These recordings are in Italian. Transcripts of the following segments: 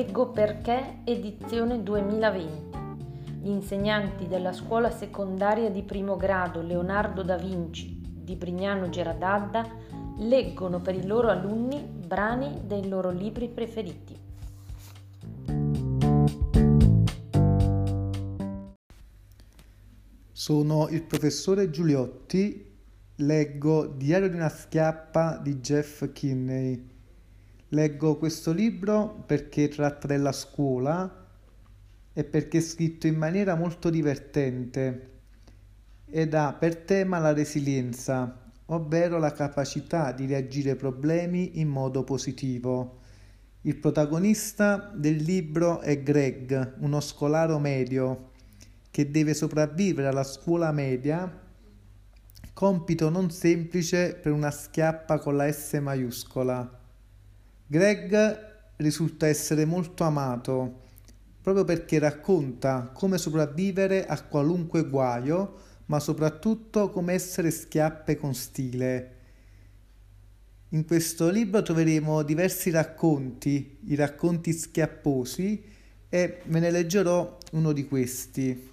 Leggo perché edizione 2020. Gli insegnanti della scuola secondaria di primo grado Leonardo da Vinci di Brignano Geradadda leggono per i loro alunni brani dei loro libri preferiti. Sono il professore Giuliotti, leggo Diario di una schiappa di Jeff Kinney. Leggo questo libro perché tratta della scuola e perché è scritto in maniera molto divertente ed ha per tema la resilienza, ovvero la capacità di reagire ai problemi in modo positivo. Il protagonista del libro è Greg, uno scolaro medio che deve sopravvivere alla scuola media, compito non semplice per una schiappa con la S maiuscola. Greg risulta essere molto amato proprio perché racconta come sopravvivere a qualunque guaio, ma soprattutto come essere schiappe con stile. In questo libro troveremo diversi racconti, i racconti schiapposi, e ve ne leggerò uno di questi.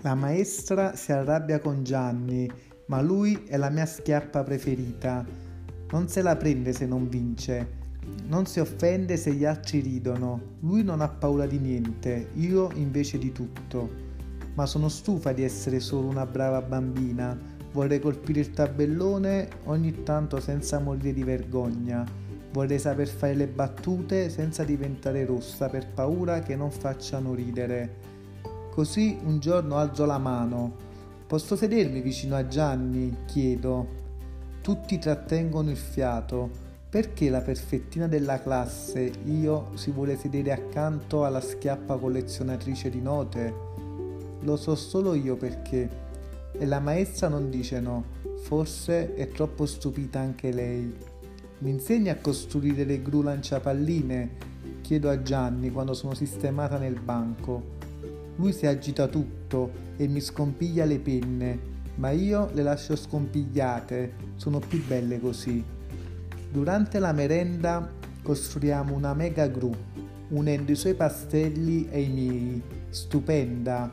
La maestra si arrabbia con Gianni ma lui è la mia schiappa preferita. Non se la prende se non vince. Non si offende se gli altri ridono. Lui non ha paura di niente, io invece di tutto. Ma sono stufa di essere solo una brava bambina. Vorrei colpire il tabellone ogni tanto senza morire di vergogna. Vorrei saper fare le battute senza diventare rossa per paura che non facciano ridere. Così un giorno alzo la mano Posso sedermi vicino a Gianni? chiedo. Tutti trattengono il fiato. Perché la perfettina della classe, io, si vuole sedere accanto alla schiappa collezionatrice di note? Lo so solo io perché. E la maestra non dice no, forse è troppo stupita anche lei. Mi insegna a costruire le gru lanciapalline? Chiedo a Gianni quando sono sistemata nel banco. Lui si agita tutto e mi scompiglia le penne, ma io le lascio scompigliate, sono più belle così. Durante la merenda costruiamo una mega gru, unendo i suoi pastelli e i miei. Stupenda.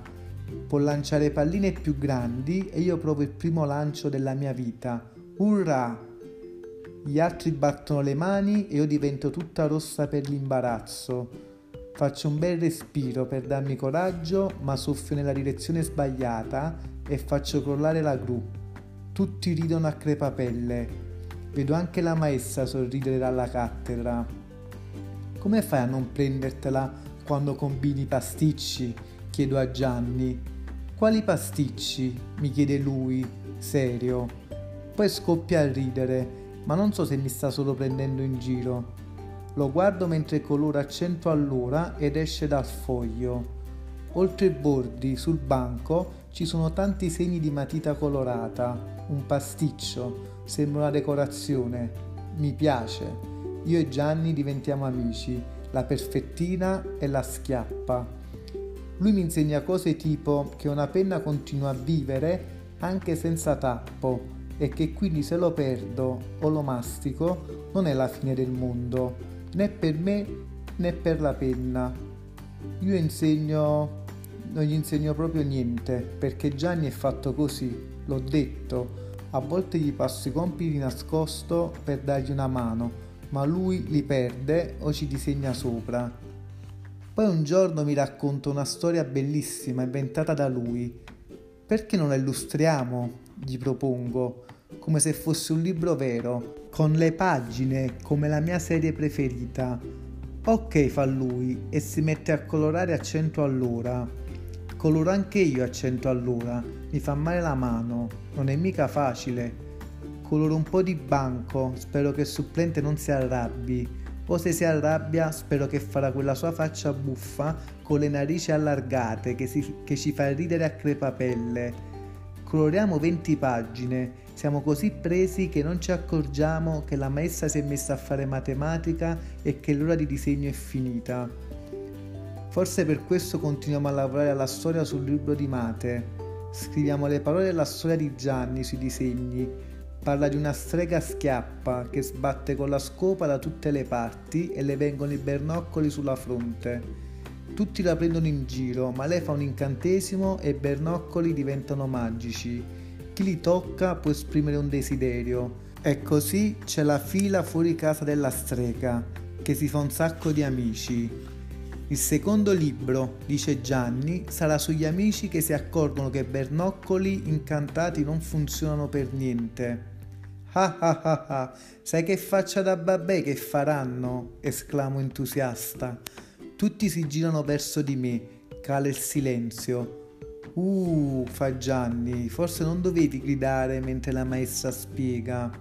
Può lanciare palline più grandi e io provo il primo lancio della mia vita. Urrà! Gli altri battono le mani e io divento tutta rossa per l'imbarazzo. Faccio un bel respiro per darmi coraggio, ma soffio nella direzione sbagliata e faccio crollare la gru. Tutti ridono a crepapelle. Vedo anche la maestra sorridere dalla cattedra. Come fai a non prendertela quando combini pasticci? chiedo a Gianni. Quali pasticci? mi chiede lui, serio. Poi scoppia a ridere, ma non so se mi sta solo prendendo in giro. Lo guardo mentre colora a 100 all'ora ed esce dal foglio. Oltre i bordi, sul banco, ci sono tanti segni di matita colorata, un pasticcio, sembra una decorazione. Mi piace. Io e Gianni diventiamo amici, la perfettina e la schiappa. Lui mi insegna cose tipo che una penna continua a vivere anche senza tappo e che quindi se lo perdo o lo mastico non è la fine del mondo né per me né per la penna. Io insegno, non gli insegno proprio niente, perché Gianni è fatto così, l'ho detto. A volte gli passo i compiti nascosto per dargli una mano, ma lui li perde o ci disegna sopra. Poi un giorno mi racconta una storia bellissima inventata da lui. Perché non la illustriamo? gli propongo come se fosse un libro vero, con le pagine come la mia serie preferita. Ok, fa lui e si mette a colorare a 100 all'ora. Coloro anche io a 100 all'ora, mi fa male la mano, non è mica facile. Coloro un po' di banco, spero che il supplente non si arrabbi. O se si arrabbia, spero che farà quella sua faccia buffa con le narici allargate che, si, che ci fa ridere a crepapelle. Coloriamo 20 pagine siamo così presi che non ci accorgiamo che la maestra si è messa a fare matematica e che l'ora di disegno è finita. Forse per questo continuiamo a lavorare alla storia sul libro di mate. Scriviamo le parole della storia di Gianni sui disegni, Parla di una strega schiappa che sbatte con la scopa da tutte le parti e le vengono i bernoccoli sulla fronte. Tutti la prendono in giro, ma lei fa un incantesimo e i bernoccoli diventano magici. Chi li tocca può esprimere un desiderio. E così c'è la fila fuori casa della strega, che si fa un sacco di amici. Il secondo libro, dice Gianni, sarà sugli amici che si accorgono che bernoccoli incantati non funzionano per niente. Ah ah ah ah, sai che faccia da babè che faranno? esclamo entusiasta. Tutti si girano verso di me, cala il silenzio. Uh, fa Gianni, forse non dovevi gridare mentre la maestra spiega.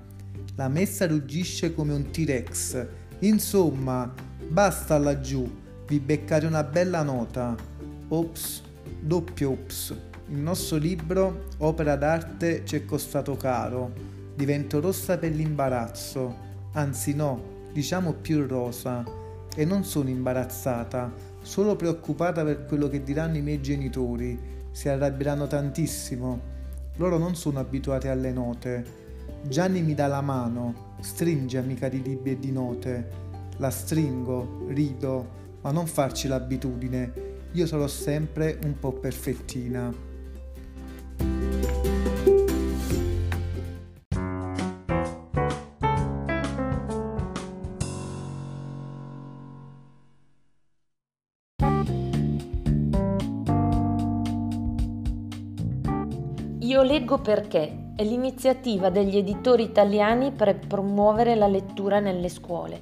La messa ruggisce come un T-Rex. Insomma, basta laggiù, vi beccate una bella nota. Ops, doppio ops. Il nostro libro, opera d'arte, ci è costato caro Divento rossa per l'imbarazzo, anzi no, diciamo più rosa. E non sono imbarazzata, solo preoccupata per quello che diranno i miei genitori. Si arrabbieranno tantissimo. Loro non sono abituati alle note. Gianni mi dà la mano, stringe amica di libri e di note. La stringo, rido, ma non farci l'abitudine. Io sarò sempre un po' perfettina. Io leggo perché è l'iniziativa degli editori italiani per promuovere la lettura nelle scuole.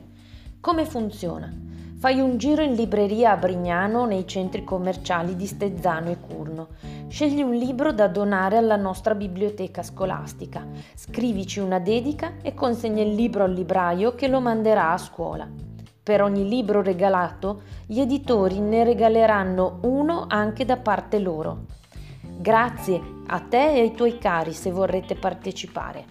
Come funziona? Fai un giro in libreria a Brignano nei centri commerciali di Stezzano e Curno. Scegli un libro da donare alla nostra biblioteca scolastica. Scrivici una dedica e consegna il libro al libraio che lo manderà a scuola. Per ogni libro regalato, gli editori ne regaleranno uno anche da parte loro. Grazie a te e ai tuoi cari se vorrete partecipare.